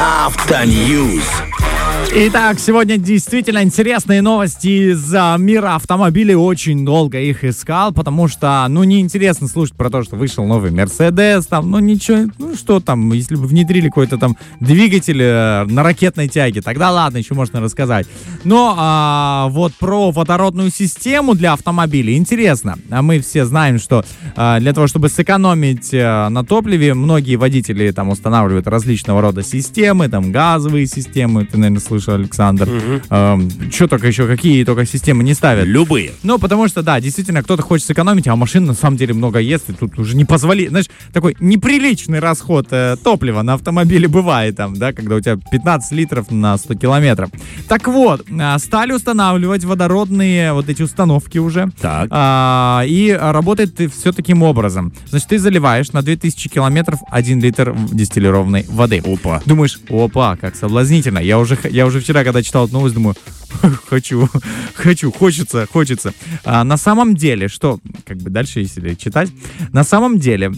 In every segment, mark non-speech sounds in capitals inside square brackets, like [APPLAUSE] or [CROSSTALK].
After News. Итак, сегодня действительно интересные новости из а, мира автомобилей. Очень долго их искал, потому что, ну, неинтересно слушать про то, что вышел новый Мерседес, там, ну, ничего, ну, что там, если бы внедрили какой-то там двигатель э, на ракетной тяге, тогда ладно, еще можно рассказать. Но а, вот про водородную систему для автомобилей интересно. А мы все знаем, что а, для того, чтобы сэкономить а, на топливе, многие водители там устанавливают различного рода системы, там, газовые системы, ты, наверное, слышал, Александр. Эм, что только еще, какие только системы не ставят. Любые. Ну, потому что, да, действительно, кто-то хочет сэкономить, а машин на самом деле много ест, и тут уже не позволи... Знаешь, такой неприличный расход э, топлива на автомобиле бывает там, да, когда у тебя 15 литров на 100 километров. Так вот, э, стали устанавливать водородные вот эти установки уже. Так. А, и работает все таким образом. Значит, ты заливаешь на 2000 километров 1 литр дистиллированной воды. Опа. Думаешь, опа, как соблазнительно. Я уже, я уже вчера, когда читал эту новость, думаю, [LAUGHS] хочу, хочу, хочется, хочется. А, на самом деле, что, как бы дальше, если читать, на самом деле,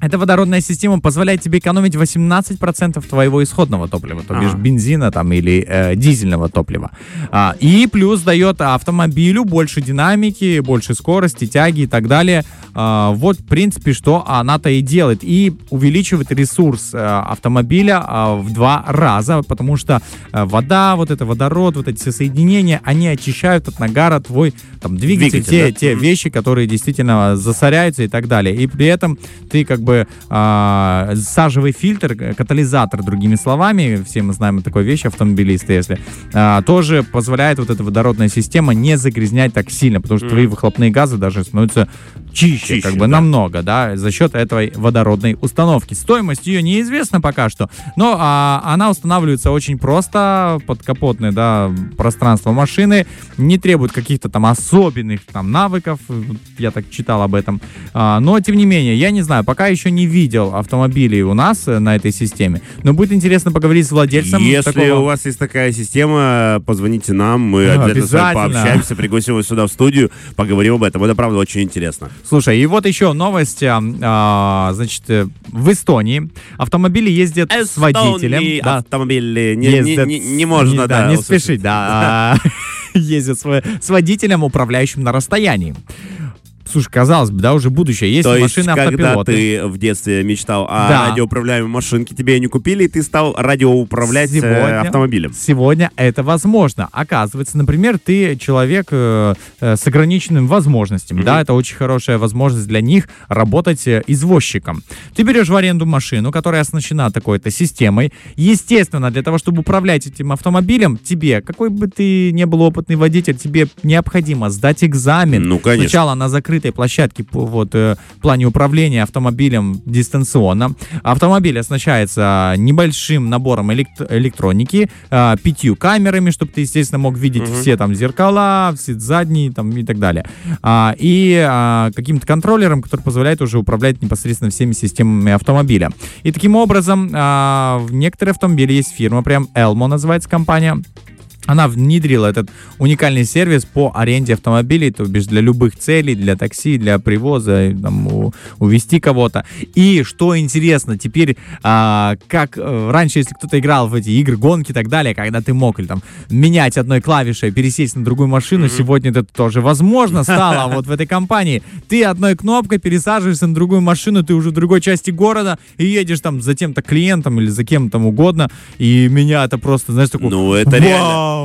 эта водородная система позволяет тебе экономить 18% твоего исходного топлива, то бишь Ага. бензина там или э, дизельного топлива. А, и плюс дает автомобилю больше динамики, больше скорости, тяги и так далее. А, вот, в принципе, что она-то и делает. И увеличивает ресурс э, автомобиля а, в два раза, потому что э, вода, вот это водород, вот эти все соединения, они очищают от нагара твой там, двигатель, Двигатель, те, да? те вещи, которые действительно засоряются и так далее. И при этом ты как бы а, сажевый фильтр, э, катализатор, другими словами, все мы знаем такой вещь, автомобилисты, если, а, тоже позволяет вот эта водородная система не загрязнять так сильно, потому что Мгм. твои выхлопные газы даже становятся чище, Чище, как бы да. намного, да, за счет этой водородной установки. Стоимость ее неизвестна пока что, но а, она устанавливается очень просто, подкапотное, да, пространство машины, не требует каких-то там особенных там навыков, я так читал об этом, А, но тем не менее, я не знаю, пока еще не видел автомобилей у нас э, на этой системе, но будет интересно поговорить с владельцем Если такого. у вас есть такая система, позвоните нам, мы Да, обязательно, с вами обязательно. пообщаемся, пригласим вас сюда в студию, поговорим об этом. Это правда очень интересно. Слушай, и вот еще новость, а, значит, э, в Эстонии автомобили ездят с водителем. Эстонии Да, автомобили не, не, ездят не- с- не можно, да. не услышать. спешить, да. [LAUGHS] а, Ездят с, с водителем, управляющим на расстоянии. Слушай, казалось бы, да, уже будущее. Есть То есть, машины когда автопилоты. ты в детстве мечтал о Да. радиоуправляемой машинке, тебе ее не купили, и ты стал радиоуправлять э, Сегодня- автомобилем. Сегодня это возможно. Оказывается, например, ты человек э, э, с ограниченными возможностями, Мгм. да, это очень хорошая возможность для них работать э, извозчиком. Ты берешь в аренду машину, которая оснащена такой-то системой. Естественно, для того, чтобы управлять этим автомобилем, тебе, какой бы ты ни был опытный водитель, тебе необходимо сдать экзамен. Ну, конечно. Сначала на закрытой площадке по вот, э, в плане управления автомобилем дистанционно. Автомобиль оснащается небольшим набором элект- электроники, э, пятью камерами, чтобы ты, естественно, мог видеть Мгм. все там зеркала, все задние там, и так далее. А, и а, каким-то контроллером, который позволяет уже управлять непосредственно всеми системами автомобиля. И таким образом а, в некоторые автомобили есть фирма, прям Elmo называется компания, она внедрила этот уникальный сервис по аренде автомобилей, то бишь для любых целей, для такси, для привоза, там, у- увезти кого-то. И что интересно, теперь, а, как э, раньше, если кто-то играл в эти игры, гонки и так далее, когда ты мог или, там, менять одной клавишей, пересесть на другую машину, сегодня это тоже возможно [LAUGHS] стало вот в этой компании. Ты одной кнопкой пересаживаешься на другую машину, ты уже в другой части города и едешь там за тем-то клиентом или за кем там угодно, и меня это просто, знаешь, такой... Ну, это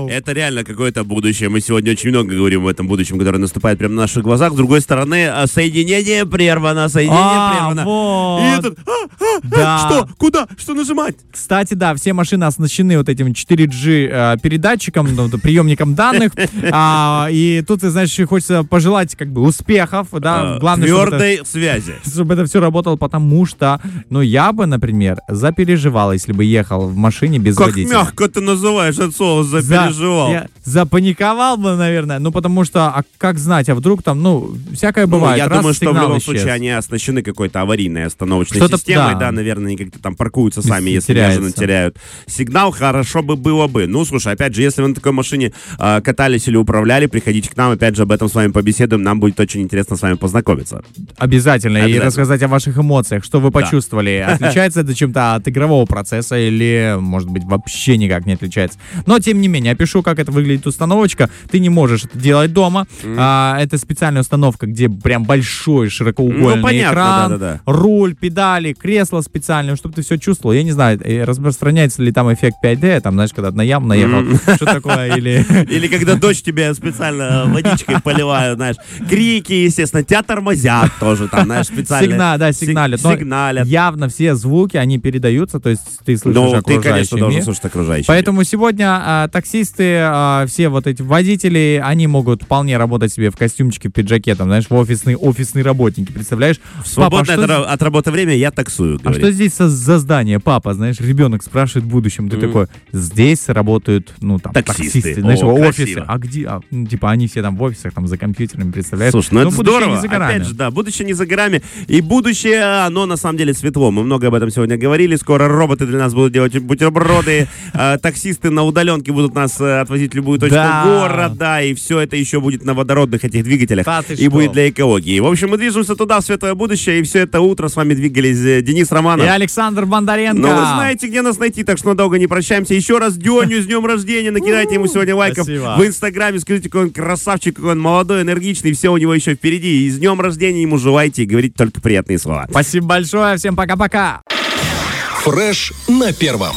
Это реально какое-то будущее. Мы сегодня очень много говорим об этом будущем, которое наступает прямо на наших глазах. С другой стороны, а, соединение прервано, соединение А, прервано. вот. И этот, а, а, Да. что, куда, что нажимать? Кстати, да, все машины оснащены вот этим 4G э, передатчиком, ну, приемником данных. [LAUGHS] А, и тут, знаешь, хочется пожелать как бы успехов, да. А, Главное, твердой связи. чтобы это [LAUGHS] все работало, потому что, ну, я бы, например, запереживал, если бы ехал в машине без Как водителя. мягко ты называешь это слово запереживал. Переживал. Я запаниковал бы, наверное, ну потому что, а как знать, а вдруг там, ну, всякое Ну, бывает. я Раз думаю, что в любом исчез. случае они оснащены какой-то аварийной остановочной системой, да. да. наверное, они как-то там паркуются сами, Если неожиданно теряется. теряют сигнал, хорошо бы было бы. Ну, слушай, опять же, если вы на такой машине а, катались или управляли, приходите к нам, опять же, об этом с вами побеседуем, нам будет очень интересно с вами познакомиться. Обязательно. И Обязательно. рассказать о ваших эмоциях, что вы Да. почувствовали. [LAUGHS] Отличается это чем-то от игрового процесса или, может быть, вообще никак не отличается. Но, тем не менее, опишу, как это выглядит установочка. Ты не можешь это делать дома. А, это специальная установка, где прям большой широкоугольный Ну, понятно, экран, да-да-да. руль, педали, кресло специальное, чтобы ты все чувствовал. Я не знаю, э, распространяется ли там эффект 5D, там, знаешь, когда на ям наехал, что такое, или... [LAUGHS] Или когда дочь тебе специально водичкой поливают, знаешь, крики, естественно, тебя тормозят тоже там, знаешь, специально. Сигна, да, Сиг- сигналят. Сигналят. Явно все звуки, они передаются, то есть ты слышишь Ну, ты, окружающий конечно, должен мир. слушать окружающий. Поэтому сегодня а, таксисты, а, все вот эти водители, они могут вполне работать себе в костюмчике, в пиджаке, там, знаешь, в офисные, офисные работники, представляешь? В свободное Папа, а что от, ра- от работы время я таксую, а говорит. что здесь за здание, папа? Знаешь, ребенок спрашивает в будущем. Ты Мгм. такой, здесь работают, ну, там, Таксисты. таксисты, знаешь, О, офисы. красиво. А где? А, ну, типа, они все там в офисах, там, за компьютерами, представляешь? Слушай, ну это будущее здорово. не за горами. Опять же, да, будущее не за горами. И будущее, оно на самом деле светло. Мы много об этом сегодня говорили. Скоро роботы для нас будут делать бутерброды. э, [LAUGHS] Таксисты на удаленке будут нас э, отвозить в любую точку Да. города. И все это еще будет на водородных этих двигателях. Да И что? будет для экологии. В общем, мы движемся туда, в светлое будущее. И все это утро с вами двигались э, Денис И Романов. Александр Бондаренко. Ну, вы знаете, где нас найти, так что надолго не прощаемся. Еще раз Дёню с днем рождения. Накидайте ему сегодня лайков Спасибо. в Инстаграме. Скажите, какой он красавчик, какой он молодой, энергичный. Все у него еще впереди. И с днем рождения ему желайте и говорите только приятные слова. Спасибо большое, всем пока-пока. Фреш на первом.